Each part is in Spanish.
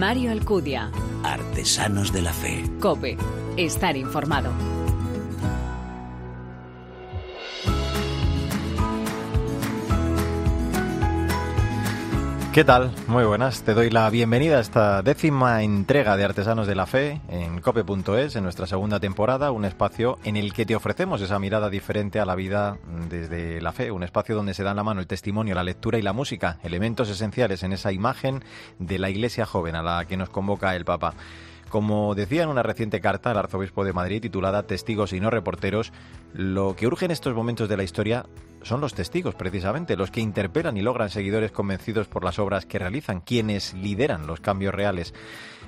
Mario Alcudia. Artesanos de la Fe. Cope. Estar informado. ¿Qué tal? Muy buenas. Te doy la bienvenida a esta décima entrega de Artesanos de la Fe en cope.es, en nuestra segunda temporada, un espacio en el que te ofrecemos esa mirada diferente a la vida desde la fe, un espacio donde se dan la mano el testimonio, la lectura y la música, elementos esenciales en esa imagen de la iglesia joven a la que nos convoca el Papa. Como decía en una reciente carta al arzobispo de Madrid titulada Testigos y no reporteros, lo que urge en estos momentos de la historia son los testigos, precisamente, los que interpelan y logran seguidores convencidos por las obras que realizan, quienes lideran los cambios reales.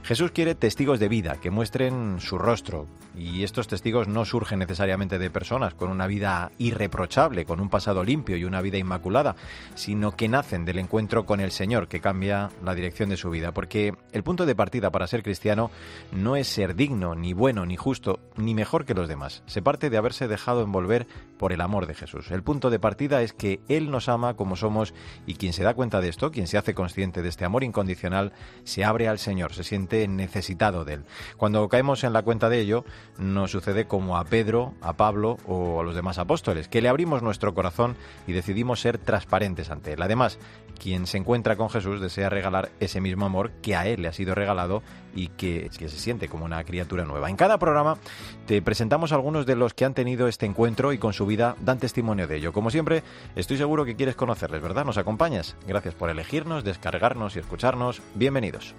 Jesús quiere testigos de vida, que muestren su rostro, y estos testigos no surgen necesariamente de personas con una vida irreprochable, con un pasado limpio y una vida inmaculada, sino que nacen del encuentro con el Señor, que cambia la dirección de su vida, porque el punto de partida para ser cristiano no es ser digno, ni bueno, ni justo, ni mejor que los demás. Se parte de haberse dejado envolver por el amor de Jesús. El punto de partida es que Él nos ama como somos y quien se da cuenta de esto, quien se hace consciente de este amor incondicional, se abre al Señor, se siente necesitado de él. Cuando caemos en la cuenta de ello, nos sucede como a Pedro, a Pablo o a los demás apóstoles, que le abrimos nuestro corazón y decidimos ser transparentes ante él. Además, quien se encuentra con Jesús desea regalar ese mismo amor que a él le ha sido regalado y que, que, se siente como una criatura nueva. En cada programa te presentamos algunos de los que han tenido este encuentro y con su vida dan testimonio de ello. Como siempre, estoy seguro que quieres conocerles, ¿verdad? ¿Nos acompañas? Gracias por elegirnos, descargarnos y escucharnos. Bienvenidos.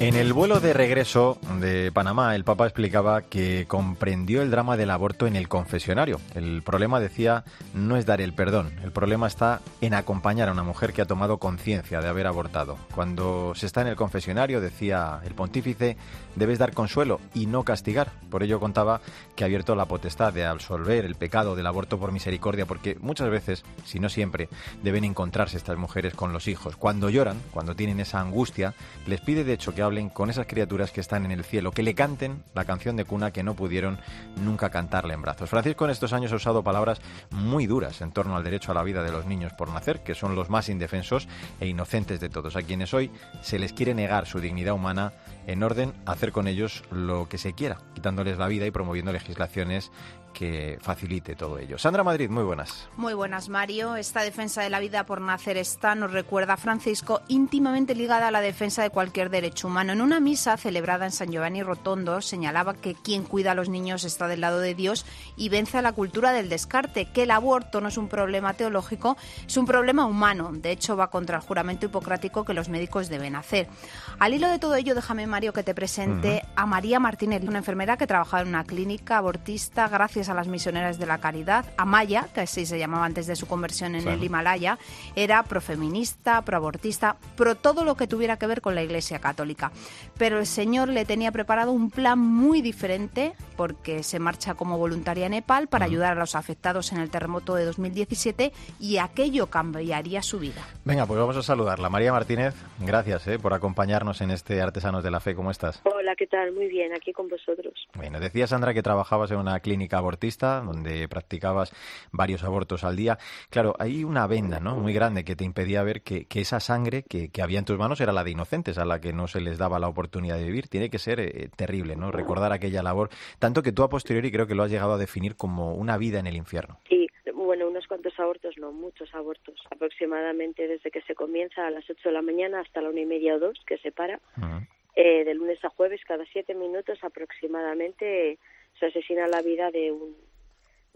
En el vuelo de regreso de Panamá, el Papa explicaba que comprendió el drama del aborto en el confesionario. El problema, decía, no es dar el perdón. El problema está en acompañar a una mujer que ha tomado conciencia de haber abortado. Cuando se está en el confesionario, decía el pontífice, debes dar consuelo y no castigar. Por ello contaba que ha abierto la potestad de absolver el pecado del aborto por misericordia, porque muchas veces, si no siempre, deben encontrarse estas mujeres con los hijos. Cuando lloran, cuando tienen esa angustia, les pide de hecho que con esas criaturas que están en el cielo, que le canten la canción de cuna que no pudieron nunca cantarle en brazos. Francisco en estos años ha usado palabras muy duras en torno al derecho a la vida de los niños por nacer, que son los más indefensos e inocentes de todos, a quienes hoy se les quiere negar su dignidad humana en orden a hacer con ellos lo que se quiera, quitándoles la vida y promoviendo legislaciones que facilite todo ello. Sandra Madrid, muy buenas. Muy buenas, Mario. Esta defensa de la vida por nacer está, nos recuerda a Francisco, íntimamente ligada a la defensa de cualquier derecho humano. En una misa celebrada en San Giovanni Rotondo señalaba que quien cuida a los niños está del lado de Dios y vence a la cultura del descarte, que el aborto no es un problema teológico, es un problema humano. De hecho, va contra el juramento hipocrático que los médicos deben hacer. Al hilo de todo ello, déjame, Mario, que te presente a María Martínez, una enfermera que trabajaba en una clínica abortista gracias a las misioneras de la caridad. Amaya, que así se llamaba antes de su conversión en el Himalaya, era profeminista, proabortista, pro todo lo que tuviera que ver con la Iglesia Católica. Pero el Señor le tenía preparado un plan muy diferente porque se marcha como voluntaria a Nepal para ayudar a los afectados en el terremoto de 2017 y aquello cambiaría su vida. Venga, pues vamos a saludarla. María Martínez, gracias eh, por acompañarnos en este Artesanos de la Fe. ¿Cómo estás? Hola, ¿qué tal? Muy bien, aquí con vosotros. Bueno, decía Sandra que trabajabas en una clínica abortista donde practicabas varios abortos al día. Claro, hay una venda ¿no? muy grande que te impedía ver que, que esa sangre que, que, había en tus manos era la de inocentes, a la que no se les daba la oportunidad de vivir. Tiene que ser eh, terrible, ¿no? Recordar aquella labor, tanto que tú a posteriori creo que lo has llegado a definir como una vida en el infierno. Sí, cuantos abortos, no, muchos abortos. Aproximadamente desde que se comienza a las 8 de la mañana hasta la una y media o dos, que se para. Uh -huh. eh, de lunes a jueves, cada siete minutos aproximadamente se asesina la vida de un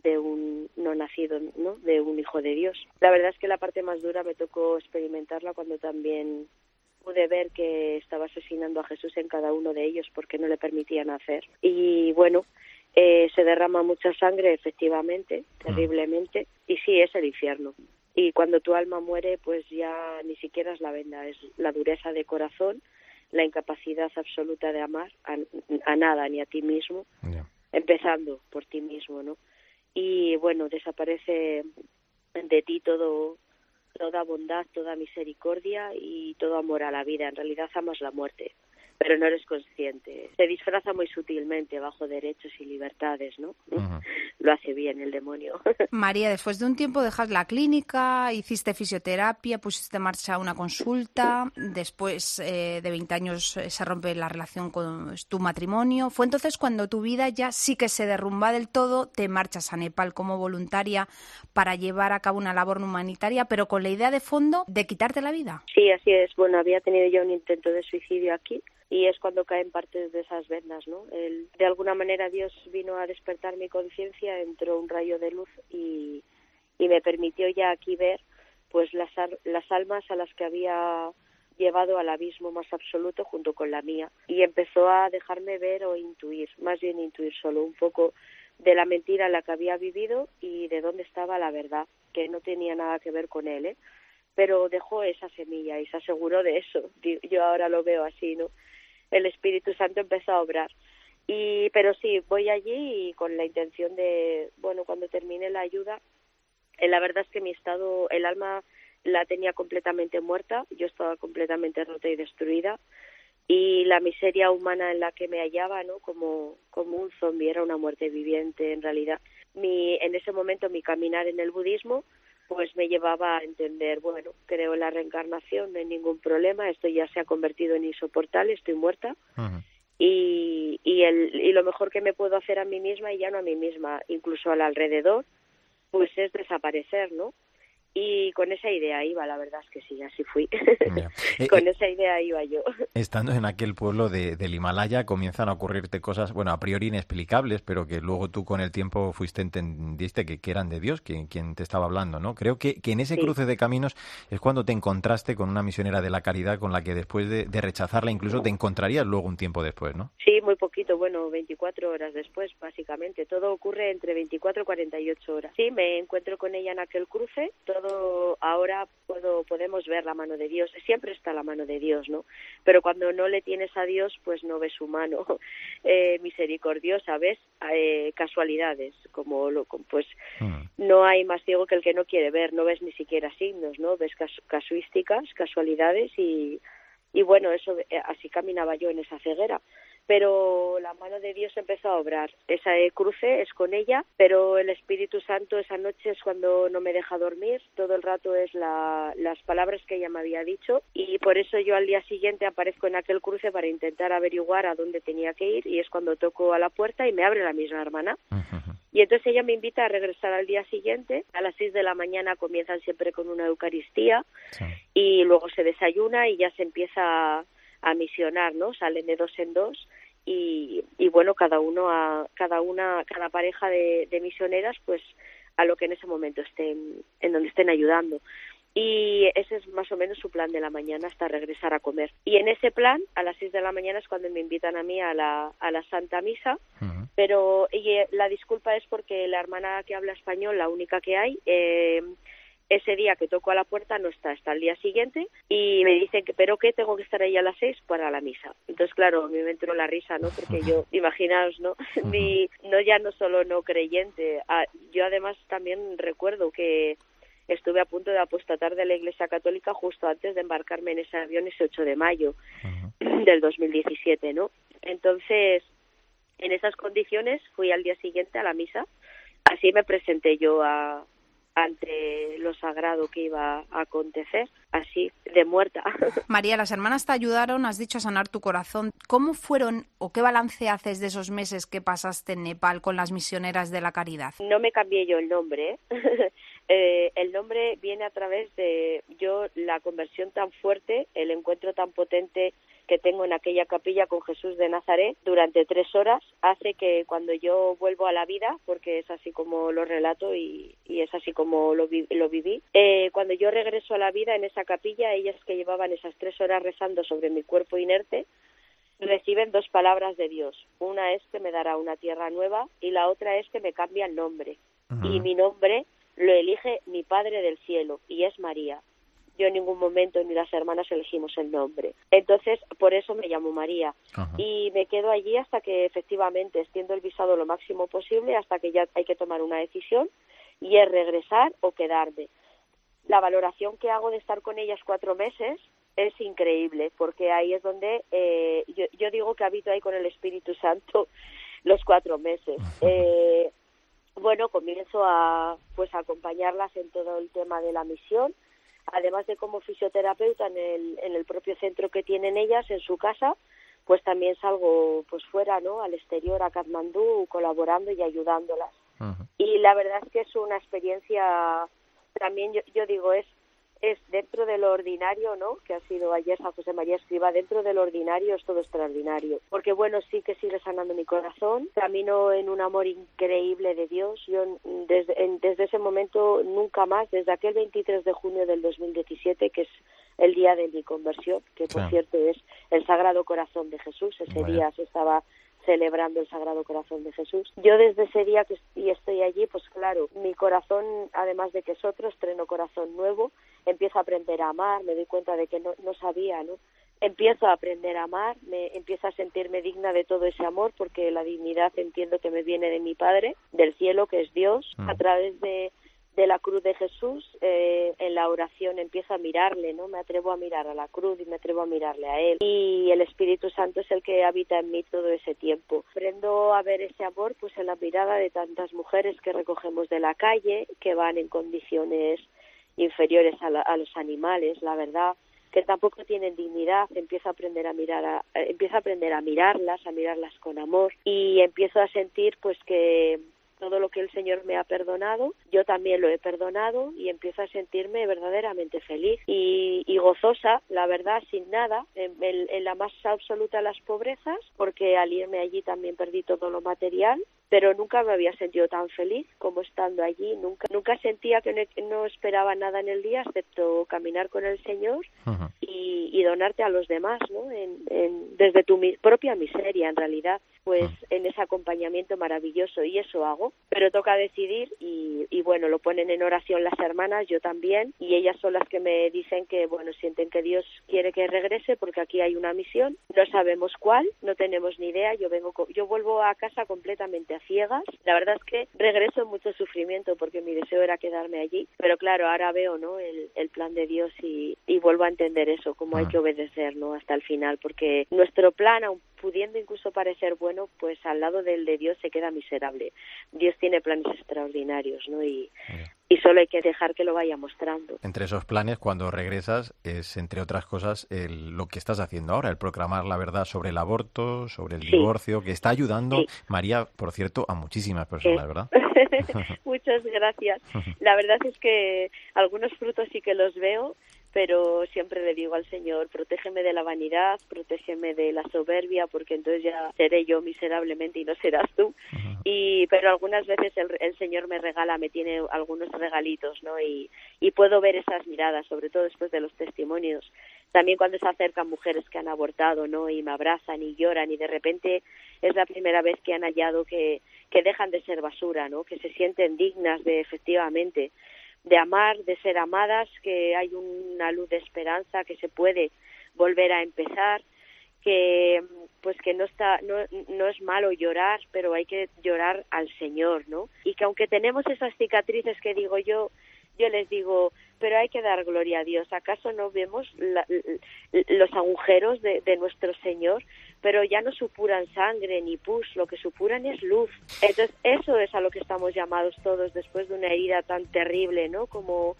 de un no nacido, ¿no? De un hijo de Dios. La verdad es que la parte más dura me tocó experimentarla cuando también pude ver que estaba asesinando a Jesús en cada uno de ellos porque no le permitían hacer. Y bueno, eh, se derrama mucha sangre, efectivamente, terriblemente, y sí, es el infierno. Y cuando tu alma muere, pues ya ni siquiera es la venda, es la dureza de corazón, la incapacidad absoluta de amar a, a nada ni a ti mismo, yeah. empezando por ti mismo, ¿no? Y bueno, desaparece de ti todo toda bondad, toda misericordia y todo amor a la vida. En realidad amas la muerte. Pero no eres consciente. Se disfraza muy sutilmente bajo derechos y libertades, ¿no? Lo hace bien el demonio. María, después de un tiempo dejas la clínica, hiciste fisioterapia, pusiste en marcha una consulta, después eh, de 20 años eh, se rompe la relación con tu matrimonio. Fue entonces cuando tu vida ya sí que se derrumba del todo, te marchas a Nepal como voluntaria para llevar a cabo una labor humanitaria, pero con la idea de fondo de quitarte la vida. Sí, así es. Bueno, había tenido ya un intento de suicidio aquí y es cuando caen partes de esas vendas, ¿no? El, de alguna manera Dios vino a despertar mi conciencia, entró un rayo de luz y, y me permitió ya aquí ver pues las, las almas a las que había llevado al abismo más absoluto junto con la mía y empezó a dejarme ver o intuir, más bien intuir solo un poco de la mentira en la que había vivido y de dónde estaba la verdad, que no tenía nada que ver con él, ¿eh? pero dejó esa semilla y se aseguró de eso. Yo ahora lo veo así, ¿no? El Espíritu Santo empezó a obrar. Y, pero sí, voy allí y con la intención de, bueno, cuando termine la ayuda, eh, la verdad es que mi estado, el alma la tenía completamente muerta, yo estaba completamente rota y destruida y la miseria humana en la que me hallaba, ¿no? Como, como un zombie, era una muerte viviente en realidad. Mi, en ese momento mi caminar en el budismo pues me llevaba a entender, bueno, creo en la reencarnación, no hay ningún problema, esto ya se ha convertido en insoportable, estoy muerta. y, y, el, y lo mejor que me puedo hacer a mí misma y ya no a mí misma, incluso al alrededor, pues es desaparecer, ¿no? Y con esa idea iba, la verdad es que sí, así fui. Eh, con eh, esa idea iba yo. Estando en aquel pueblo de, del Himalaya comienzan a ocurrirte cosas, bueno, a priori inexplicables, pero que luego tú con el tiempo fuiste, entendiste que, que eran de Dios quien, quien te estaba hablando, ¿no? Creo que, que en ese cruce de caminos es cuando te encontraste con una misionera de la caridad con la que después de, de, rechazarla incluso te encontrarías luego un tiempo después, ¿no? Sí, muy poquito, bueno, 24 horas después, básicamente. Todo ocurre entre 24 y 48 horas. Sí, me encuentro con ella en aquel cruce, todo ahora puedo, podemos ver la mano de Dios. Siempre está la mano de Dios, ¿no? Pero cuando no le tienes a Dios, pues no ves su mano eh, misericordiosa, ves eh, casualidades, como lo, pues mm. no hay más ciego que el que no quiere ver, no ves ni siquiera signos, ¿no? Ves casuísticas, casualidades y, y bueno, eso eh, así caminaba yo en esa ceguera pero la mano de Dios empezó a obrar. Esa cruce es con ella, pero el Espíritu Santo esa noche es cuando no me deja dormir, todo el rato es la, las palabras que ella me había dicho y por eso yo al día siguiente aparezco en aquel cruce para intentar averiguar a dónde tenía que ir y es cuando toco a la puerta y me abre la misma hermana. Y entonces ella me invita a regresar al día siguiente. A las seis de la mañana comienzan siempre con una Eucaristía y luego se desayuna y ya se empieza a misionar, ¿no? Salen de dos en dos y, y bueno, cada uno a, cada una, cada pareja de, de misioneras, pues a lo que en ese momento estén, en donde estén ayudando y ese es más o menos su plan de la mañana hasta regresar a comer. Y en ese plan, a las seis de la mañana es cuando me invitan a mí a la, a la Santa Misa, pero y, eh, la disculpa es porque la hermana que habla español, la única que hay, eh, ese día que toco a la puerta no está, está el día siguiente y me dicen que, pero que tengo que estar ahí a las seis para la misa. Entonces, claro, a mí me entró la risa, ¿no? Porque yo, imaginaos, ¿no? Mi, no ya no solo no creyente, ah, yo además también recuerdo que estuve a punto de apostatar de la Iglesia Católica justo antes de embarcarme en ese avión ese 8 de mayo del 2017, ¿no? Entonces, en esas condiciones fui al día siguiente a la misa. Así me presenté yo a, ante lo sagrado que iba a acontecer, así de muerta. María, las hermanas te ayudaron, has dicho, a sanar tu corazón. ¿Cómo fueron o qué balance haces de esos meses que pasaste en Nepal con las misioneras de la caridad? No me cambié yo el nombre. ¿eh? eh, el nombre viene a través de yo la conversión tan fuerte, el encuentro tan potente que tengo en aquella capilla con Jesús de Nazaret durante tres horas hace que cuando yo vuelvo a la vida, porque es así como lo relato y, es así como lo, lo viví, eh, cuando yo regreso a la vida en esa capilla, ellas que llevaban esas tres horas rezando sobre mi cuerpo inerte, reciben dos palabras de Dios. Una es que me dará una tierra nueva y la otra es que me cambia el nombre. Y mi nombre lo elige mi Padre del cielo y es María yo en ningún momento ni las hermanas elegimos el nombre. Entonces, por eso me llamo María. Y me quedo allí hasta que efectivamente extiendo el visado lo máximo posible, hasta que ya hay que tomar una decisión y es regresar o quedarme. La valoración que hago de estar con ellas cuatro meses es increíble, porque ahí es donde eh, yo, yo, digo que habito ahí con el Espíritu Santo los cuatro meses. Eh, bueno, comienzo a pues a acompañarlas en todo el tema de la misión, además de como fisioterapeuta en el, en el propio centro que tienen ellas en su casa, pues también salgo pues fuera, ¿no? Al exterior, a Katmandú, colaborando y ayudándolas. Y la verdad es que es una experiencia, también yo, yo digo, es es dentro de lo ordinario, ¿no? Que ha sido ayer San José María Escriba, dentro de lo ordinario es todo extraordinario. Porque bueno, sí que sigue sanando mi corazón, camino en un amor increíble de Dios. Yo desde, desde ese momento nunca más, desde aquel 23 de junio del 2017, que es el día de mi conversión, que por cierto es el Sagrado Corazón de Jesús, ese día se estaba celebrando el Sagrado Corazón de Jesús. Yo desde ese día que estoy allí, pues claro, mi corazón, además de que es otro, estreno corazón nuevo, empiezo a aprender a amar, me doy cuenta de que no, no sabía, ¿no? Empiezo a aprender a amar, me empiezo a sentirme digna de todo ese amor, porque la dignidad entiendo que me viene de mi Padre, del cielo, que es Dios, a mm. través de de la cruz de Jesús, eh, en la oración empiezo a mirarle, ¿no? Me atrevo a mirar a la cruz y me atrevo a mirarle a Él. Y el Espíritu Santo es el que habita en mí todo ese tiempo. Aprendo a ver ese amor pues en la mirada de tantas mujeres que recogemos de la calle, que van en condiciones inferiores a, los animales, la verdad que tampoco tienen dignidad, empiezo a aprender a mirar a, eh, empiezo a aprender a mirarlas, a mirarlas con amor y empiezo a sentir pues que todo lo que el Señor me ha perdonado, yo también lo he perdonado y empiezo a sentirme verdaderamente feliz y, gozosa, la verdad, sin nada, en, en, la más absoluta de las pobrezas, porque al irme allí también perdí todo lo material, pero nunca me había sentido tan feliz como estando allí, nunca, nunca sentía que no, esperaba nada en el día excepto caminar con el Señor y, donarte a los demás, ¿no? En, desde tu propia miseria, en realidad, pues en ese acompañamiento maravilloso y eso hago. Pero toca decidir y, y, bueno, lo ponen en oración las hermanas, yo también, y ellas son las que me dicen que, bueno, sienten que Dios quiere que regrese porque aquí hay una misión, no sabemos cuál, no tenemos ni idea, yo vengo, yo vuelvo a casa completamente a ciegas, la verdad es que regreso en mucho sufrimiento porque mi deseo era quedarme allí, pero claro, ahora veo, ¿no?, el, el plan de Dios y, y vuelvo a entender eso, cómo hay que obedecer, ¿no?, hasta el final, porque nuestro plan, aun pudiendo incluso parecer bueno, pues al lado del de Dios se queda miserable. Dios tiene planes extraordinarios, ¿no? Y, y solo hay que dejar que lo vaya mostrando. Entre esos planes, cuando regresas, es, entre otras cosas, lo que estás haciendo ahora, el proclamar la verdad sobre el aborto, sobre el divorcio, que está ayudando, María, por cierto, a muchísimas personas, ¿verdad? Muchas gracias. La verdad es que algunos frutos sí que los veo pero siempre le digo al Señor, protégeme de la vanidad, protégeme de la soberbia, porque entonces ya seré yo miserablemente y no serás tú. Y pero algunas veces el, Señor me regala, me tiene algunos regalitos, ¿no? Y, y puedo ver esas miradas, sobre todo después de los testimonios. También cuando se acercan mujeres que han abortado, ¿no? Y me abrazan y lloran y de repente es la primera vez que han hallado que, que dejan de ser basura, ¿no? Que se sienten dignas de efectivamente de amar, de ser amadas, que hay una luz de esperanza, que se puede volver a empezar, que pues que no está no, no es malo llorar, pero hay que llorar al Señor, ¿no? Y que aunque tenemos esas cicatrices que digo yo, yo les digo, pero hay que dar gloria a Dios. ¿Acaso no vemos los agujeros de, de, nuestro Señor? Pero ya no supuran sangre ni pus, lo que supuran es luz. Entonces, eso es a lo que estamos llamados todos después de una herida tan terrible, ¿no? Como,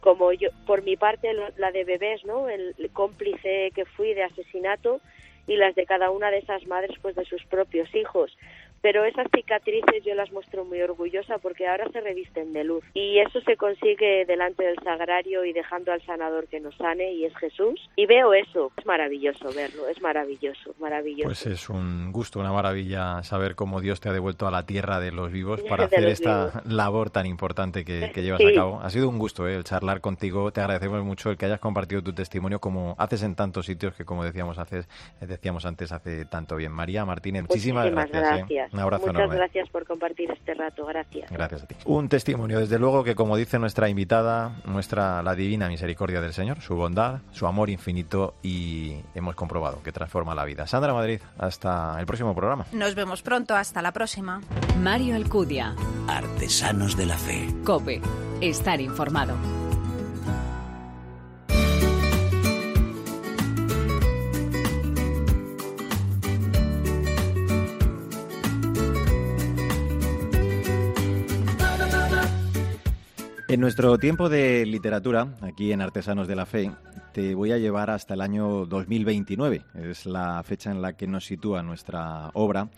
como yo, por mi parte, la de bebés, ¿no? El cómplice que fui de asesinato y las de cada una de esas madres, pues de sus propios hijos pero esas cicatrices yo las muestro muy orgullosa porque ahora se revisten de luz y eso se consigue delante del sagrario y dejando al sanador que nos sane y es Jesús y veo eso, es maravilloso verlo, es maravilloso, maravilloso. Pues es un gusto, una maravilla saber cómo Dios te ha devuelto a la tierra de los vivos para hacer esta labor tan importante que, llevas a cabo. Ha sido un gusto ¿eh? el charlar contigo, te agradecemos mucho el que hayas compartido tu testimonio como haces en tantos sitios que como decíamos haces, decíamos antes hace tanto bien. María Martínez, muchísimas, gracias. ¿eh? Un abrazo Muchas gracias por compartir este rato. Gracias. Gracias a ti. Un testimonio, desde luego, que como dice nuestra invitada, muestra la divina misericordia del Señor, su bondad, su amor infinito y hemos comprobado que transforma la vida. Sandra Madrid, hasta el próximo programa. Nos vemos pronto. Hasta la próxima. Mario Alcudia. Artesanos de la Fe. Cope. Estar informado. En nuestro tiempo de literatura, aquí en Artesanos de la Fe, te voy a llevar hasta el año 2029. Es la fecha en la que nos sitúa nuestra obra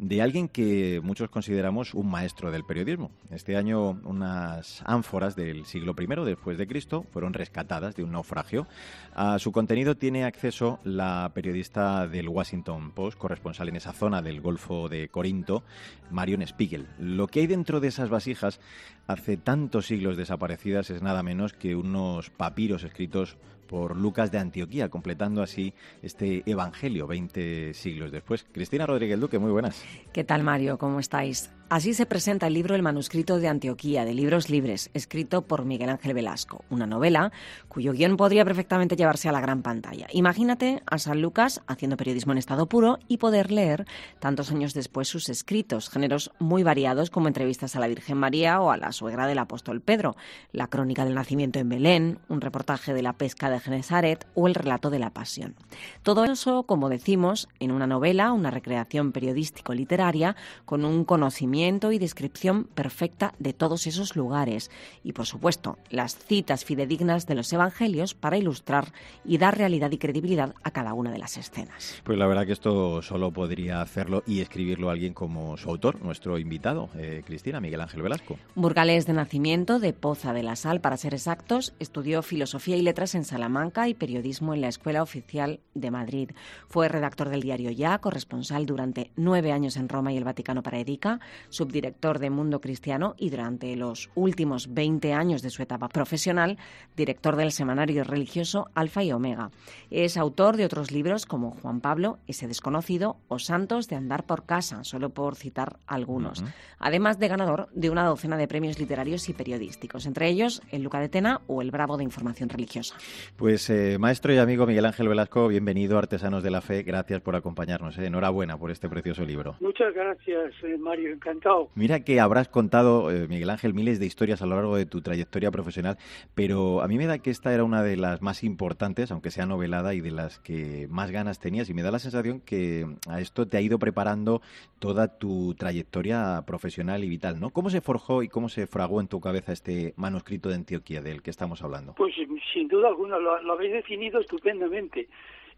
de alguien que muchos consideramos un maestro del periodismo. Este año unas ánforas del siglo I después de Cristo fueron rescatadas de un naufragio. A su contenido tiene acceso la periodista del Washington Post, corresponsal en esa zona del Golfo de Corinto, Marion Spiegel. Lo que hay dentro de esas vasijas hace tantos siglos desaparecidas es nada menos que unos papiros escritos por Lucas de Antioquía, completando así este Evangelio 20 siglos después. Cristina Rodríguez Duque, muy buenas. ¿Qué tal, Mario? ¿Cómo estáis? Así se presenta el libro El manuscrito de Antioquía, de Libros Libres, escrito por Miguel Ángel Velasco, una novela cuyo guion podría perfectamente llevarse a la gran pantalla. Imagínate a San Lucas haciendo periodismo en estado puro y poder leer tantos años después sus escritos, géneros muy variados como entrevistas a la Virgen María o a la suegra del apóstol Pedro, la crónica del nacimiento en Belén, un reportaje de la pesca de Genesaret o el relato de la pasión. Todo eso, como decimos, en una novela, una recreación periodístico-literaria con un conocimiento y descripción perfecta de todos esos lugares y, por supuesto, las citas fidedignas de los evangelios para ilustrar y dar realidad y credibilidad a cada una de las escenas. Pues la verdad que esto solo podría hacerlo y escribirlo alguien como su autor, nuestro invitado, eh, Cristina Miguel Ángel Velasco. Burgalés de nacimiento, de Poza de la Sal, para ser exactos, estudió filosofía y letras en Salamanca y periodismo en la Escuela Oficial de Madrid. Fue redactor del diario Ya, corresponsal durante nueve años en Roma y el Vaticano para Edica, subdirector de Mundo Cristiano y durante los últimos 20 años de su etapa profesional, director del semanario religioso Alfa y Omega. Es autor de otros libros como Juan Pablo, Ese desconocido o Santos de andar por casa, solo por citar algunos. Además de ganador de una docena de premios literarios y periodísticos, entre ellos el Luca de Tena o el Bravo de Información Religiosa. Pues eh, maestro y amigo Miguel Ángel Velasco, bienvenido a Artesanos de la Fe. Gracias por acompañarnos. Eh. Enhorabuena por este precioso libro. Muchas gracias, eh, Mario. Encantado Mira que habrás contado, eh, Miguel Ángel, miles de historias a lo largo de tu trayectoria profesional, pero a mí me da que esta era una de las más importantes, aunque sea novelada, y de las que más ganas tenías. Y me da la sensación que a esto te ha ido preparando toda tu trayectoria profesional y vital, ¿no? ¿Cómo se forjó y cómo se fragó en tu cabeza este manuscrito de Antioquía del que estamos hablando? Pues sin duda alguna, lo, lo habéis definido estupendamente.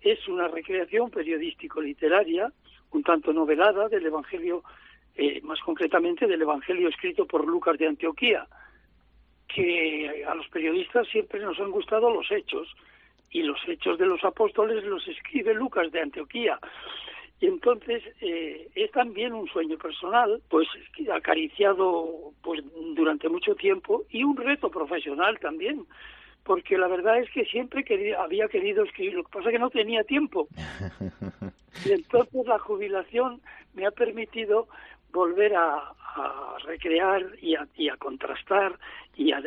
Es una recreación periodístico-literaria, un tanto novelada del Evangelio eh, más concretamente del Evangelio escrito por Lucas de Antioquía, que a los periodistas siempre nos han gustado los hechos, y los hechos de los apóstoles los escribe Lucas de Antioquía. Y entonces eh, es también un sueño personal, pues acariciado pues durante mucho tiempo y un reto profesional también, porque la verdad es que siempre quería, había querido escribir, lo que pasa es que no tenía tiempo. Y entonces la jubilación me ha permitido volver a, recrear y a, y a contrastar y a,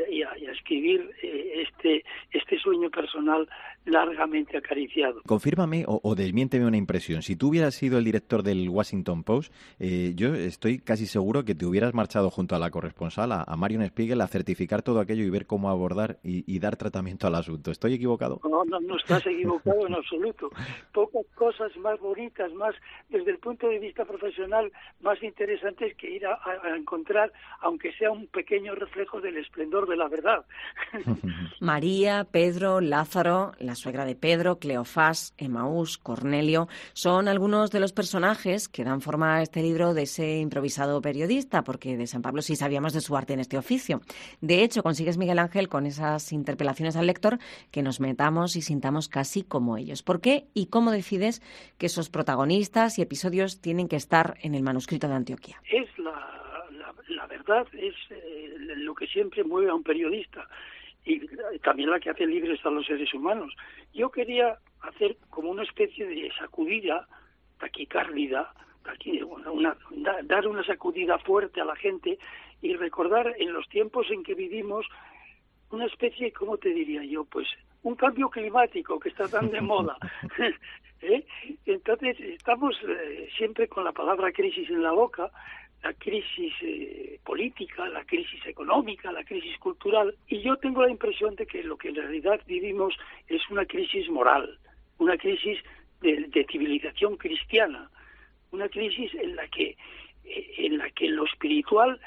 escribir eh, este, este sueño personal largamente acariciado. Confírmame o, desmiénteme una impresión. Si tú hubieras sido el director del Washington Post, eh, yo estoy casi seguro que te hubieras marchado junto a la corresponsal, a, Marion Spiegel, a certificar todo aquello y ver cómo abordar y, dar tratamiento al asunto. ¿Estoy equivocado? No, no, no estás equivocado en absoluto. Pocas cosas más bonitas, más desde el punto de vista profesional, más interesantes que ir a, a encontrar, aunque sea un pequeño reflejo del esplendor de la verdad. María, Pedro, Lázaro, la suegra de Pedro, Cleofás, Emaús, Cornelio, son algunos de los personajes que dan forma a este libro de ese improvisado periodista, porque de San Pablo sí sabíamos de su arte en este oficio. De hecho, consigues, Miguel Ángel, con esas interpelaciones al lector, que nos metamos y sintamos casi como ellos. ¿Por qué y cómo decides que esos protagonistas y episodios tienen que estar en el manuscrito de Antioquía? Es la la verdad es eh, lo que siempre mueve a un periodista y también la que hace libres a los seres humanos. Yo quería hacer como una especie de sacudida taquicárdida, una, dar una sacudida fuerte a la gente y recordar en los tiempos en que vivimos una especie, ¿cómo te diría yo? Pues un cambio climático que está tan de moda. ¿Eh? Entonces estamos eh, siempre con la palabra crisis en la boca la crisis eh, política, la crisis económica, la crisis cultural, y yo tengo la impresión de que lo que en realidad vivimos es una crisis moral, una crisis de, civilización cristiana, una crisis en la que eh, en la que lo espiritual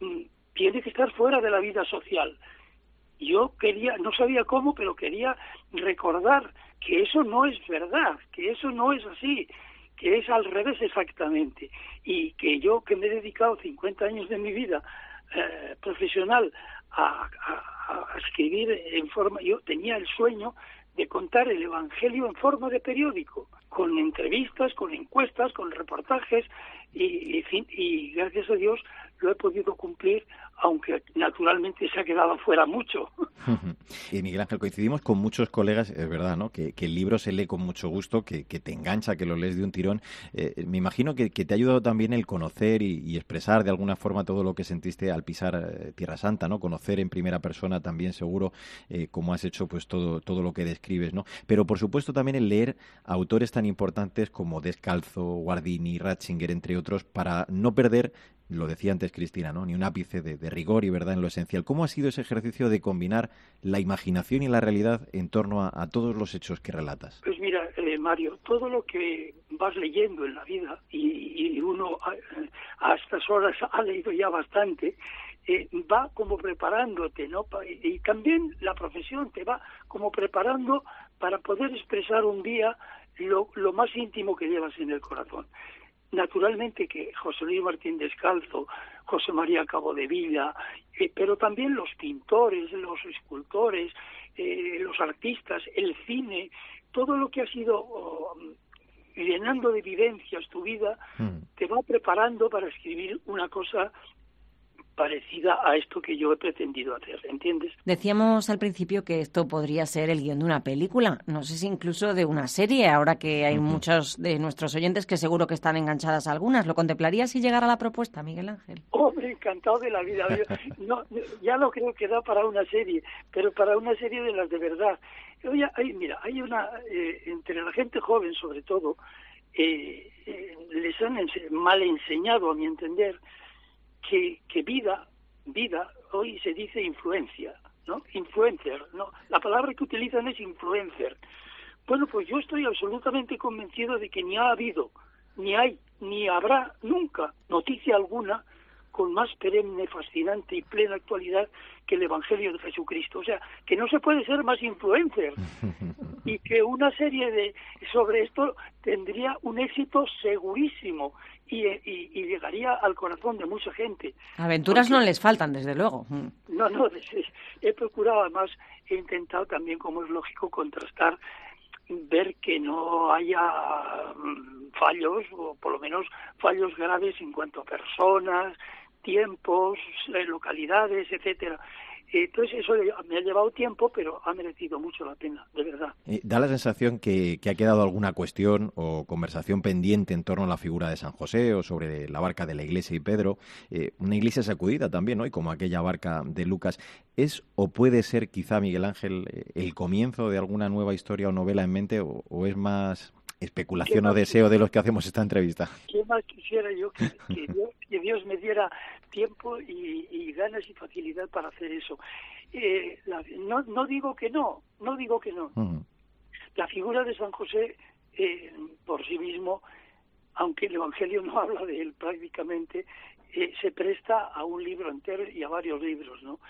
mm, tiene que estar fuera de la vida social. Yo quería, no sabía cómo, pero quería recordar que eso no es verdad, que eso no es así, que es al revés exactamente. Y que yo, que me he dedicado 50 años de mi vida eh, profesional a, escribir en forma, yo tenía el sueño de contar el Evangelio en forma de periódico, con entrevistas, con encuestas, con reportajes, y, y gracias a Dios lo he podido cumplir, aunque naturalmente se ha quedado fuera mucho. y Miguel Ángel, coincidimos con muchos colegas, es verdad, ¿no? Que, el libro se lee con mucho gusto, que, te engancha, que lo lees de un tirón. Eh, me imagino que, te ha ayudado también el conocer y, expresar de alguna forma todo lo que sentiste al pisar eh, Tierra Santa, ¿no? Conocer en primera persona también, seguro, eh, como has hecho pues todo, todo lo que describes, ¿no? Pero por supuesto también el leer autores tan importantes como Descalzo, Guardini, Ratzinger, entre otros, para no perder lo decía antes Cristina, ¿no? Ni un ápice de, rigor y verdad en lo esencial. ¿Cómo ha sido ese ejercicio de combinar la imaginación y la realidad en torno a, todos los hechos que relatas? Pues mira, eh, Mario, todo lo que vas leyendo en la vida, y, uno a, estas horas ha leído ya bastante, eh, va como preparándote, ¿no? Y también la profesión te va como preparando para poder expresar un día lo más íntimo que llevas en el corazón. Naturalmente que José Luis Martín Descalzo, José María Cabo de Villa, eh, pero también los pintores, los escultores, eh, los artistas, el cine, todo lo que ha sido oh, llenando de vivencias tu vida, mm. te va preparando para escribir una cosa parecida a esto que yo he pretendido hacer, ¿entiendes? Decíamos al principio que esto podría ser el guion de una película, no sé si incluso de una serie, ahora que hay muchos de nuestros oyentes que seguro que están enganchadas a algunas. ¿Lo contemplarías si llegara la propuesta, Miguel Ángel? Hombre, encantado de la vida. No, ya no creo que da para una serie, pero para una serie de las de verdad. Oye, hay, mira, hay una, eh, entre la gente joven sobre todo, eh, eh, les han mal enseñado, a mi entender, que, que vida, vida, hoy se dice influencia, ¿no? Influencer, ¿no? La palabra que utilizan es influencer. Bueno, pues yo estoy absolutamente convencido de que ni ha habido, ni hay, ni habrá nunca noticia alguna con más perenne, fascinante y plena actualidad que el Evangelio de Jesucristo. O sea, que no se puede ser más influencer y que una serie de sobre esto tendría un éxito segurísimo y, llegaría al corazón de mucha gente. Aventuras no les faltan, desde luego. Mm. No, no, he procurado además, he intentado también, como es lógico, contrastar, ver que no haya mm, fallos, o por lo menos fallos graves en cuanto a personas, tiempos, eh, localidades, etcétera. Entonces eso me ha llevado tiempo, pero ha merecido mucho la pena, de verdad. Eh, da la sensación que, ha quedado alguna cuestión o conversación pendiente en torno a la figura de San José o sobre la barca de la iglesia y Pedro. Eh, una iglesia sacudida también, ¿no? Y como aquella barca de Lucas. ¿Es o puede ser quizá, Miguel Ángel, el comienzo de alguna nueva historia o novela en mente o es más especulación o deseo de los que hacemos esta entrevista. ¿Qué más quisiera yo que, Dios, me diera tiempo y, ganas y facilidad para hacer eso? Eh, no, no digo que no, no digo que no. La figura de San José eh, por sí mismo, aunque el Evangelio no habla de él prácticamente, eh, se presta a un libro entero y a varios libros, ¿no?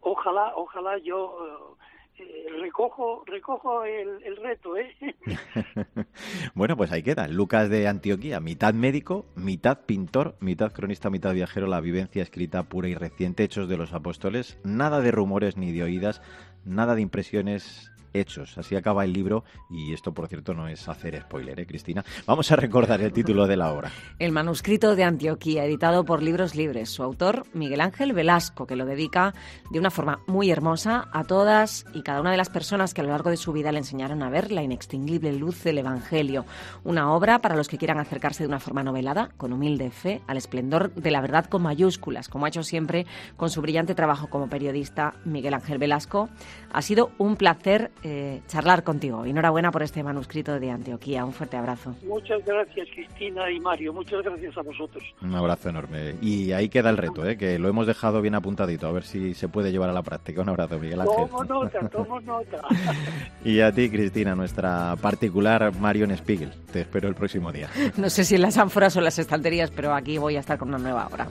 Ojalá, ojalá yo eh, recojo recojo el, reto, ¿eh? bueno, pues ahí queda. Lucas de Antioquía, mitad médico, mitad pintor, mitad cronista, mitad viajero, la vivencia escrita pura y reciente, hechos de los apóstoles, nada de rumores ni de oídas, nada de impresiones hechos. Así acaba el libro y esto, por cierto, no es hacer spoiler, ¿eh, Cristina? Vamos a recordar el título de la obra. El manuscrito de Antioquía, editado por Libros Libres. Su autor, Miguel Ángel Velasco, que lo dedica de una forma muy hermosa a todas y cada una de las personas que a lo largo de su vida le enseñaron a ver la inextinguible luz del Evangelio. Una obra para los que quieran acercarse de una forma novelada, con humilde fe, al esplendor de la verdad con mayúsculas, como ha hecho siempre con su brillante trabajo como periodista Miguel Ángel Velasco. Ha sido un placer eh, charlar contigo. Enhorabuena por este manuscrito de Antioquía. Un fuerte abrazo. Muchas gracias, Cristina y Mario. Muchas gracias a vosotros. Un abrazo enorme. Y ahí queda el reto, ¿eh? que lo hemos dejado bien apuntadito. A ver si se puede llevar a la práctica. Un abrazo, Miguel Ángel. Tomo nota, tomo nota. y a ti, Cristina, nuestra particular Marion Spiegel. Te espero el próximo día. No sé si en las ánforas o en las estanterías, pero aquí voy a estar con una nueva obra.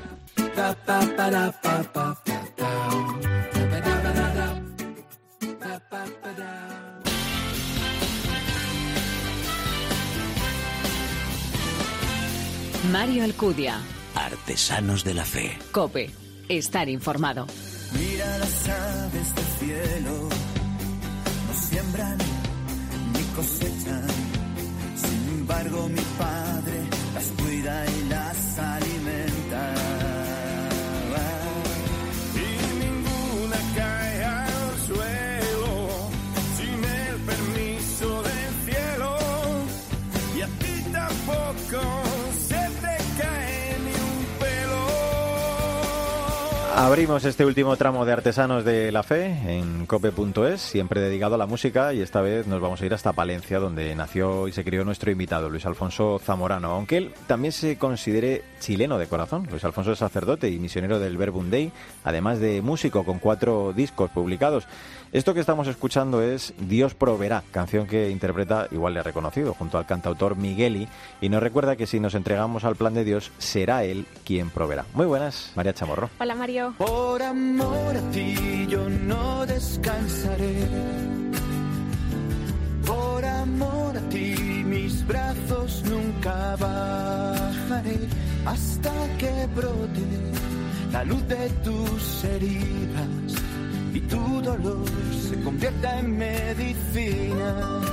Mario Alcudia. Artesanos de la Fe. Cope. Estar informado. Mira las aves del cielo. No siembran ni cosechan. Sin embargo, mi padre las cuida y las Abrimos este último tramo de Artesanos de la Fe en cope.es, siempre dedicado a la música y esta vez nos vamos a ir hasta Palencia, donde nació y se crió nuestro invitado, Luis Alfonso Zamorano, aunque él también se considere chileno de corazón. Luis Alfonso es sacerdote y misionero del Verbum además de músico con cuatro discos publicados. Esto que estamos escuchando es Dios proveerá, canción que interpreta igual le ha reconocido junto al cantautor Migueli y nos recuerda que si nos entregamos al plan de Dios será él quien proveerá. Muy buenas, María Chamorro. Hola Mario. Por amor a ti yo no descansaré. Por amor a ti mis brazos nunca bajaré hasta que brote la luz de tus heridas tu dolor se convierta en medicina.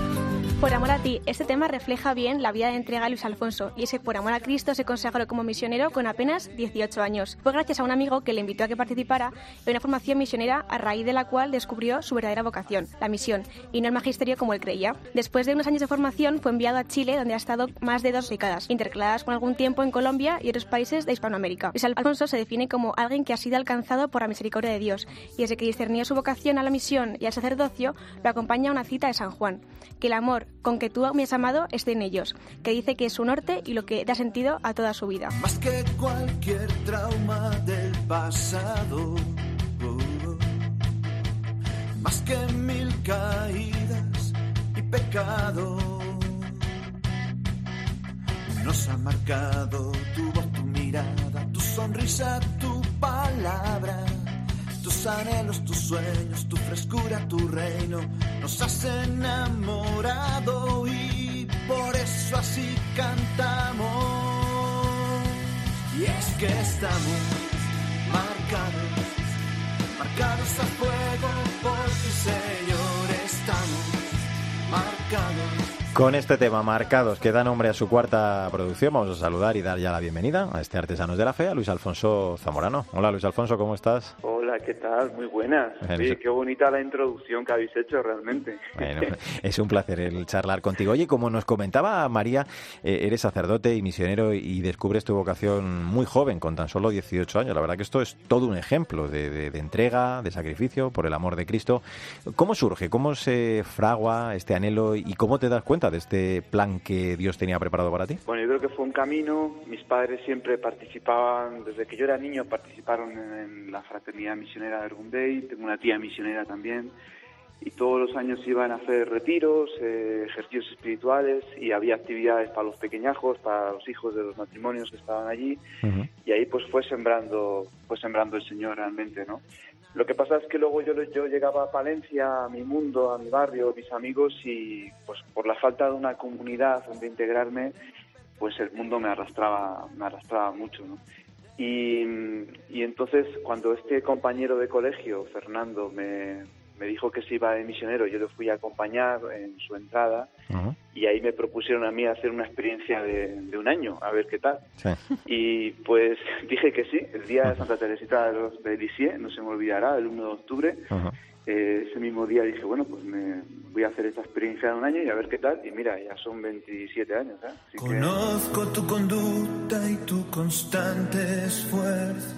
Por amor a ti, este tema refleja bien la vida de entrega de Luis Alfonso, y es que por amor a Cristo se consagró como misionero con apenas 18 años. Fue gracias a un amigo que le invitó a que participara en una formación misionera a raíz de la cual descubrió su verdadera vocación, la misión, y no el magisterio como él creía. Después de unos años de formación fue enviado a Chile, donde ha estado más de dos décadas, intercaladas con algún tiempo en Colombia y otros países de Hispanoamérica. Luis Alfonso se define como alguien que ha sido alcanzado por la misericordia de Dios, y desde que discernió su vocación a la misión y al sacerdocio, lo acompaña a una cita de San Juan, que el amor con que tú me has amado esté en ellos, que dice que es su norte y lo que da sentido a toda su vida. Más que cualquier trauma del pasado, más que mil caídas y pecado, nos ha marcado tu voz, tu mirada, tu sonrisa, tu palabra. Tus anhelos, tus sueños, tu frescura, tu reino, nos has enamorado y por eso así cantamos. Y es que estamos marcados, marcados a fuego por ti, Señor, estamos marcados. Con este tema, Marcados, que da nombre a su cuarta producción, vamos a saludar y dar ya la bienvenida a este Artesanos de la Fe, a Luis Alfonso Zamorano. Hola Luis Alfonso, ¿cómo estás? Hola, ¿qué tal? Muy buenas. Sí. qué bonita la introducción que habéis hecho realmente. Bueno, es un placer el charlar contigo. Oye, como nos comentaba María, eh, eres sacerdote y misionero y descubres tu vocación muy joven, con tan solo 18 años. La verdad que esto es todo un ejemplo de, de- de entrega, de sacrificio por el amor de Cristo. ¿Cómo surge? ¿Cómo se fragua este anhelo y cómo te das cuenta de este plan que Dios tenía preparado para ti? Bueno, yo creo que fue un camino. Mis padres siempre participaban, desde que yo era niño, participaron en la fraternidad misionera de Urgundey. Tengo una tía misionera también. Y todos los años iban a hacer retiros, eh, ejercicios espirituales y había actividades para los pequeñajos, para los hijos de los matrimonios que estaban allí. y ahí pues fue sembrando fue sembrando el Señor realmente no lo que pasa es que luego yo yo llegaba a Palencia a mi mundo a mi barrio mis amigos y pues por la falta de una comunidad donde integrarme pues el mundo me arrastraba me arrastraba mucho no y, y entonces cuando este compañero de colegio Fernando me me dijo que se iba de misionero yo le fui a acompañar en su entrada y ahí me propusieron a mí hacer una experiencia de, de un año, a ver qué tal. Sí. Y pues dije que sí, el día de Santa Teresita de, los, Lisieux, no se me olvidará, el 1 de octubre, eh, ese mismo día dije, bueno, pues me voy a hacer esta experiencia de un año y a ver qué tal. Y mira, ya son 27 años, ¿eh? Así que- Conozco tu conducta y tu constante esfuerzo.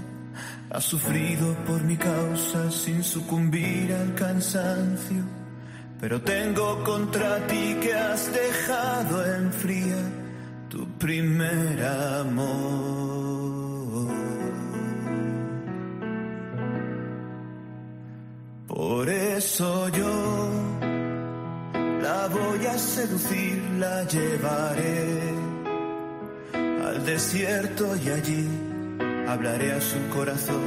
Has sufrido por mi causa sin sucumbir al cansancio. Pero tengo contra ti que has dejado enfriar tu primer amor. Por eso yo la voy a seducir, la llevaré al desierto y allí hablaré a su corazón.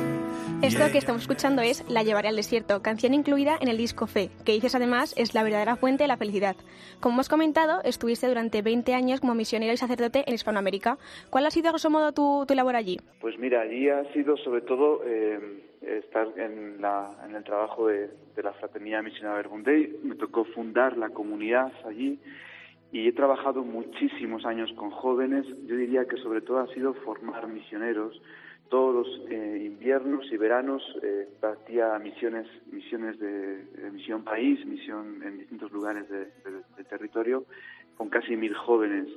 Esto que estamos escuchando es La llevaré al desierto, canción incluida en el disco Fe, que dices además es la verdadera fuente de la felicidad. Como hemos comentado, estuviste durante 20 años como misionero y sacerdote en Hispanoamérica. ¿Cuál ha sido, a grosso modo, tu, labor allí? Pues mira, allí ha sido sobre todo eh, estar en, el trabajo de, la Fraternidad Misionera Verbundey. Me tocó fundar la comunidad allí y he trabajado muchísimos años con jóvenes. Yo diría que sobre todo ha sido formar misioneros. Todos los eh, inviernos y veranos eh, partía misiones, misiones de, misión país, misión en distintos lugares del territorio, con casi mil jóvenes.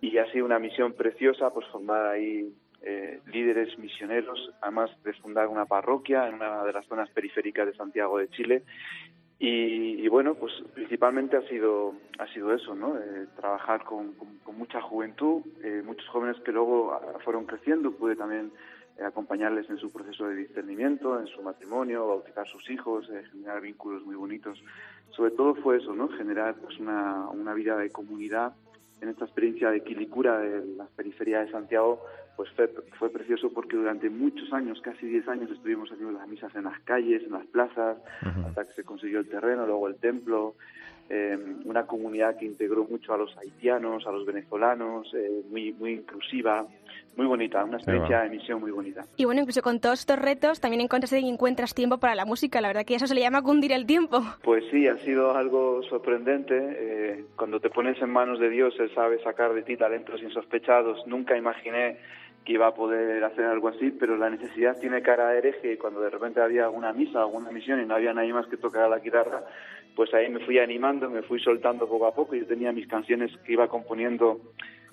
Y ha sido una misión preciosa, pues formar ahí eh, líderes misioneros, además de fundar una parroquia en una de las zonas periféricas de Santiago de Chile y, bueno, pues principalmente ha sido, ha sido eso, ¿no? Eh, trabajar con, mucha juventud, eh, muchos jóvenes que luego ah, fueron creciendo, pude también eh, acompañarles en su proceso de discernimiento, en su matrimonio, bautizar sus hijos, generar vínculos muy bonitos. Sobre todo fue eso, ¿no? Generar pues una, una vida de comunidad en esta experiencia de Quilicura, de la periferia de Santiago, pues fue, precioso porque durante muchos años, casi 10 años, estuvimos haciendo las misas en las calles, en las plazas, hasta que se consiguió el terreno, luego el templo, eh, una comunidad que integró mucho a los haitianos, a los venezolanos, eh, muy, muy inclusiva, muy bonita, una experiencia de misión muy bonita. Y bueno, incluso con todos estos retos también encuentras, encuentras tiempo para la música, la verdad que eso se le llama cundir el tiempo. Pues sí, ha sido algo sorprendente. Eh, cuando te pones en manos de Dios, Él sabe sacar de ti talentos insospechados. Nunca imaginé que iba a poder hacer algo así, pero la necesidad tiene cara de hereje y cuando de repente había alguna misa, alguna misión y no había nadie más que tocara la guitarra, pues ahí me fui animando, me fui soltando poco a poco. y Yo tenía mis canciones que iba componiendo,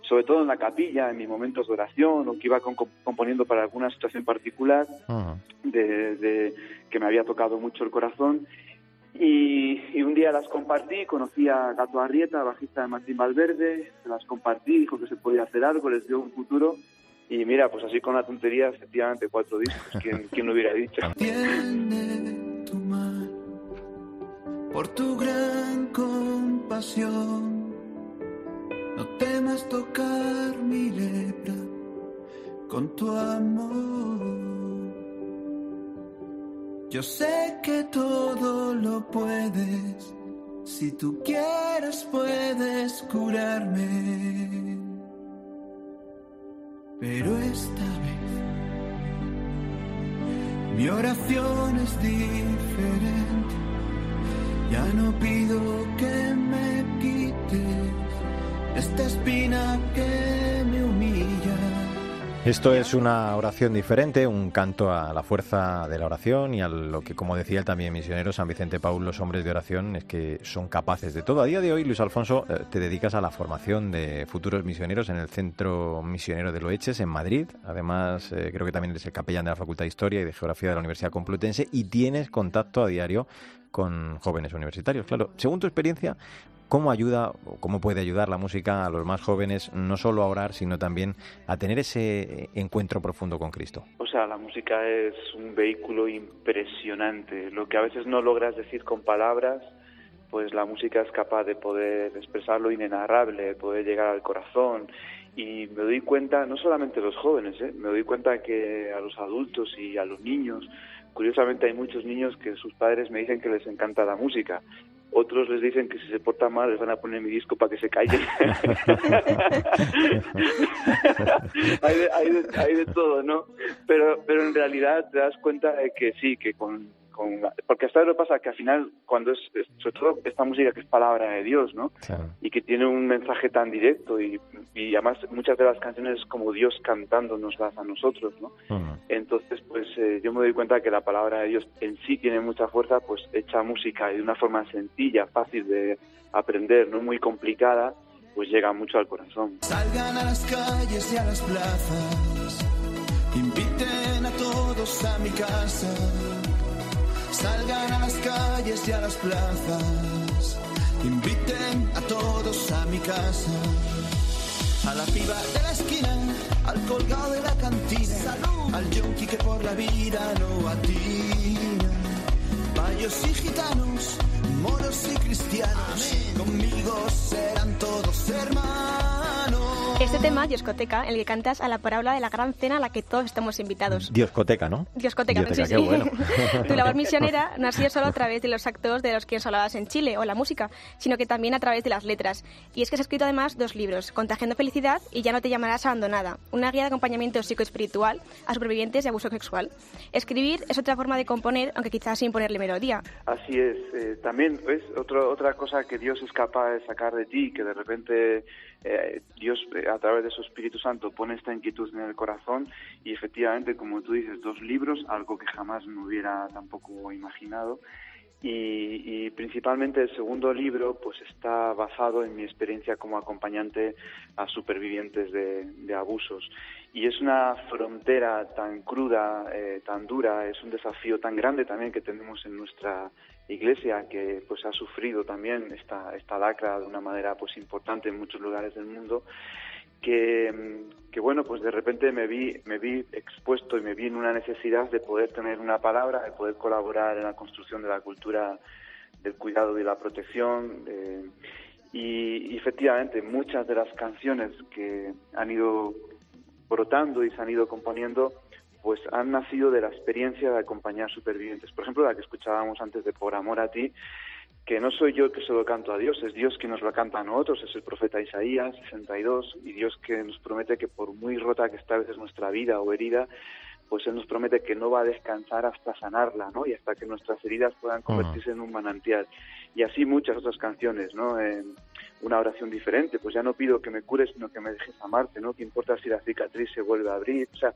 sobre todo en la capilla, en mis momentos de oración, o que iba componiendo para alguna situación particular de, que me había tocado mucho el corazón. Y, un día las compartí, conocí a Gato Arrieta, bajista de Martín Valverde, las compartí, dijo que se podía hacer algo, les dio un futuro y mira, pues así con la tontería, efectivamente, cuatro discos. ¿Quién, quién lo hubiera dicho? Tiende tu mano por tu gran compasión. No temas tocar mi lepra con tu amor. Yo sé que todo lo puedes. Si tú quieres, puedes curarme. Pero esta vez mi oración es diferente. Ya no pido que me quites esta espina que esto es una oración diferente, un canto a la fuerza de la oración y a lo que, como decía el también misionero San Vicente Paul, los hombres de oración es que son capaces de todo. A día de hoy, Luis Alfonso, eh, te dedicas a la formación de futuros misioneros en el Centro Misionero de Loeches, en Madrid. Además, eh, creo que también eres el capellán de la Facultad de Historia y de Geografía de la Universidad Complutense y tienes contacto a diario con jóvenes universitarios. Claro, según tu experiencia, ¿Cómo ayuda o cómo puede ayudar la música a los más jóvenes no solo a orar, sino también a tener ese encuentro profundo con Cristo? O sea, la música es un vehículo impresionante. Lo que a veces no logras decir con palabras, pues la música es capaz de poder expresar lo inenarrable, de poder llegar al corazón. Y me doy cuenta, no solamente los jóvenes, ¿eh? me doy cuenta que a los adultos y a los niños, curiosamente hay muchos niños que sus padres me dicen que les encanta la música otros les dicen que si se porta mal les van a poner mi disco para que se callen. hay, de, hay, de, hay, de, todo, ¿no? Pero, pero en realidad te das cuenta de que sí, que con porque hasta lo pasa que al final cuando es, sobre todo esta música que es palabra de Dios no y que tiene un mensaje tan directo y, y, además muchas de las canciones es como Dios cantando nos das a nosotros no entonces pues eh, yo me doy cuenta que la palabra de Dios en sí tiene mucha fuerza pues hecha música y de una forma sencilla fácil de aprender no muy complicada pues llega mucho al corazón. Salgan a las calles y a las plazas inviten a todos a mi casa Salgan a las calles y a las plazas. Inviten a todos a mi casa. A la piba de la esquina, al colgado de la cantina, al yonki que por la vida no atina. Payos y gitanos, moros y cristianos, conmigo serán todos hermanos. Este tema, Dioscoteca, en el que cantas a la parábola de la gran cena a la que todos estamos invitados. Dioscoteca, ¿no? Dioscoteca, sí, sí. Bueno. tu labor misionera no ha sido solo a través de los actos de los que os hablabas en Chile o la música, sino que también a través de las letras. Y es que has escrito además dos libros, Contagiando Felicidad y Ya no te llamarás abandonada, una guía de acompañamiento psicoespiritual a supervivientes de abuso sexual. Escribir es otra forma de componer, aunque quizás sin ponerle melodía. Así es. Eh, también, ¿ves? otra cosa que Dios es capaz de sacar de ti, que de repente eh, Dios eh, a través de su Espíritu Santo pone esta inquietud en el corazón y efectivamente, como tú dices, dos libros, algo que jamás me hubiera tampoco imaginado. Y, principalmente el segundo libro pues está basado en mi experiencia como acompañante a supervivientes de, abusos y es una frontera tan cruda, eh, tan dura, es un desafío tan grande también que tenemos en nuestra iglesia que pues ha sufrido también esta, esta lacra de una manera pues importante en muchos lugares del mundo que, que, bueno pues de repente me vi me vi expuesto y me vi en una necesidad de poder tener una palabra de poder colaborar en la construcción de la cultura del cuidado y la protección y, y efectivamente muchas de las canciones que han ido brotando y se han ido componiendo pues han nacido de la experiencia de acompañar supervivientes. Por ejemplo, la que escuchábamos antes de Por amor a ti, que no soy yo que se lo canto a Dios, es Dios que nos lo canta a nosotros, es el profeta Isaías 62, y Dios que nos promete que por muy rota que esté a veces nuestra vida o herida, pues Él nos promete que no va a descansar hasta sanarla, ¿no? Y hasta que nuestras heridas puedan convertirse en un manantial. Y así muchas otras canciones, ¿no? una oración diferente, pues ya no pido que me cures, sino que me dejes amarte, ¿no? ¿Qué importa si la cicatriz se vuelve a abrir? O sea,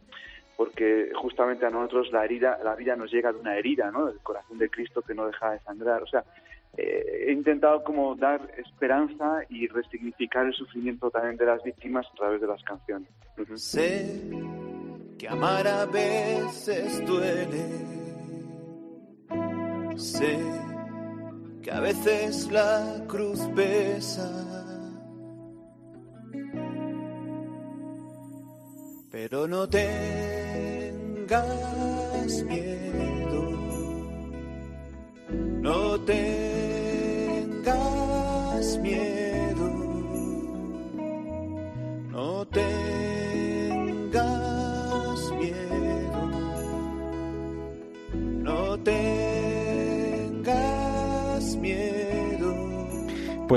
porque justamente a nosotros la herida, la vida nos llega de una herida, ¿no? El corazón de Cristo que no deja de sangrar. O sea, eh, he intentado como dar esperanza y resignificar el sufrimiento también de las víctimas a través de las canciones. Sé que amar a veces duele. Sé que a veces la cruz pesa pero no tengas miedo,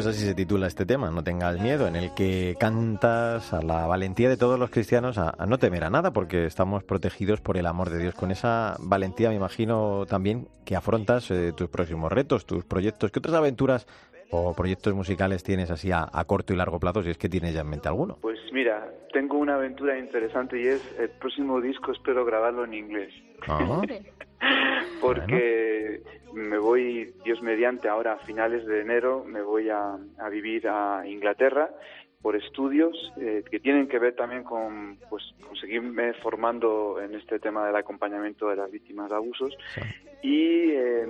Pues así se titula este tema, No tengas miedo, en el que cantas a la valentía de todos los cristianos a, no temer a nada, porque estamos protegidos por el amor de Dios. Con esa valentía me imagino también que afrontas eh, tus próximos retos, tus proyectos. ¿Qué otras aventuras o proyectos musicales tienes así a, corto y largo plazo, si es que tienes ya en mente alguno? Pues mira, tengo una aventura interesante y es el próximo disco espero grabarlo en inglés. Ah. Porque me voy, Dios mediante, ahora a finales de enero, me voy a, vivir a Inglaterra por estudios eh, que tienen que ver también con pues seguirme formando en este tema del acompañamiento de las víctimas de abusos. Y eh,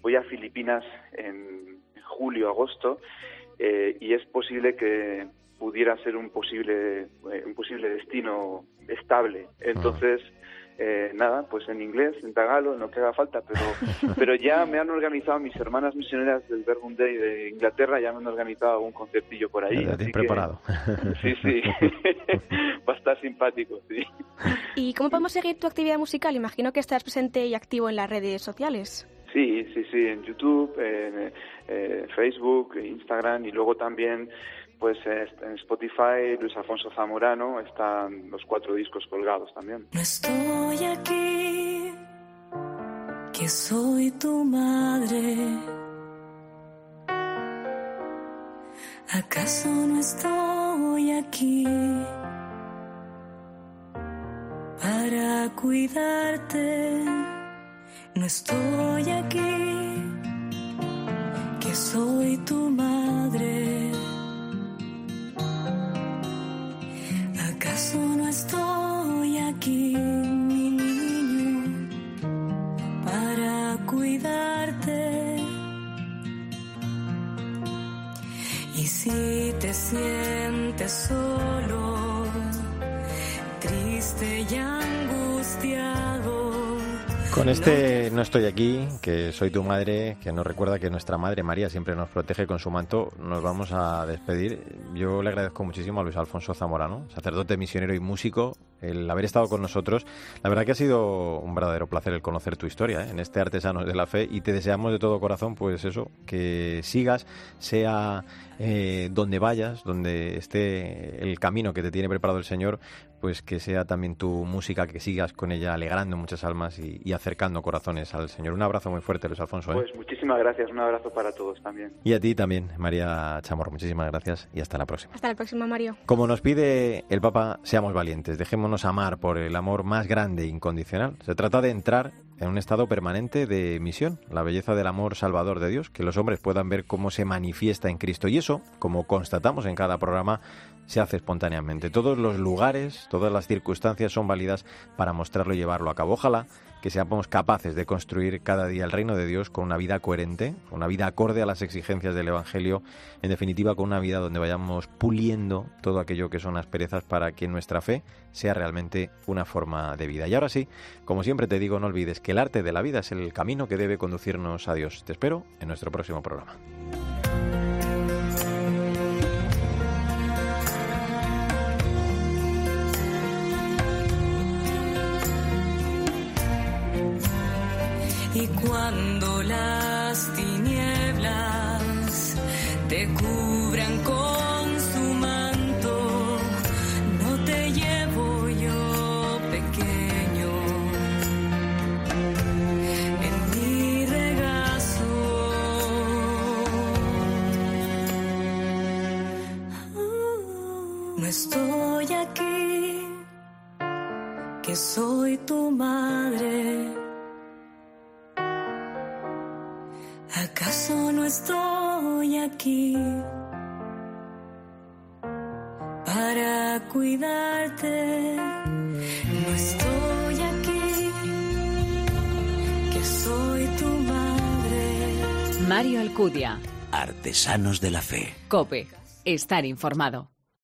voy a Filipinas en julio agosto eh, y es posible que pudiera ser un posible un posible destino estable. Entonces eh, nada, pues en inglés, en tagalo, en lo que haga falta, pero, pero ya me han organizado mis hermanas misioneras del Verbum Day de Inglaterra, ya me han organizado un concertillo por ahí. Ya preparado. sí, sí, va a estar simpático, sí. ¿Y cómo podemos seguir tu actividad musical? Imagino que estás presente y activo en las redes sociales. Sí, sí, sí, en YouTube, en eh, Facebook, Instagram y luego también pues en Spotify, Luis Alfonso Zamorano, están los cuatro discos colgados también. No estoy aquí, que soy tu madre. ¿Acaso no estoy aquí para cuidarte? No estoy aquí, que soy tu madre. ¿Acaso no estoy aquí, mi niño, para cuidarte? Y si te sientes solo, triste y angustiado, Con este no estoy aquí, que soy tu madre, que nos recuerda que nuestra madre María siempre nos protege con su manto, nos vamos a despedir. Yo le agradezco muchísimo a Luis Alfonso Zamorano, sacerdote, misionero y músico, el haber estado con nosotros. La verdad que ha sido un verdadero placer el conocer tu historia ¿eh? en este Artesanos de la Fe y te deseamos de todo corazón, pues eso, que sigas, sea eh, donde vayas, donde esté el camino que te tiene preparado el Señor, pues que sea también tu música, que sigas con ella alegrando muchas almas y, acercando corazones al Señor. Un abrazo muy fuerte, Luis Alfonso. ¿eh? Pues muchísimas gracias, un abrazo para todos también. Y a ti también, María Chamorro, muchísimas gracias y hasta la próxima. Hasta la próxima, Mario. Como nos pide el Papa, seamos valientes, dejémonos amar por el amor más grande e incondicional. Se trata de entrar en un estado permanente de misión, la belleza del amor salvador de Dios, que los hombres puedan ver cómo se manifiesta en Cristo. Y eso, como constatamos en cada programa, se hace espontáneamente. Todos los lugares, todas las circunstancias son válidas para mostrarlo y llevarlo a cabo. Ojalá que seamos capaces de construir cada día el reino de Dios con una vida coherente, una vida acorde a las exigencias del Evangelio, en definitiva con una vida donde vayamos puliendo todo aquello que son asperezas para que nuestra fe sea realmente una forma de vida. Y ahora sí, como siempre te digo, no olvides que el arte de la vida es el camino que debe conducirnos a Dios. Te espero en nuestro próximo programa. Cuando las tinieblas te cubran con su manto, no te llevo yo pequeño en mi regazo. No estoy aquí, que soy tu madre. Estoy aquí para cuidarte? No estoy aquí, que soy tu madre. Mario Alcudia. Artesanos de la Fe. Cope. Estar informado.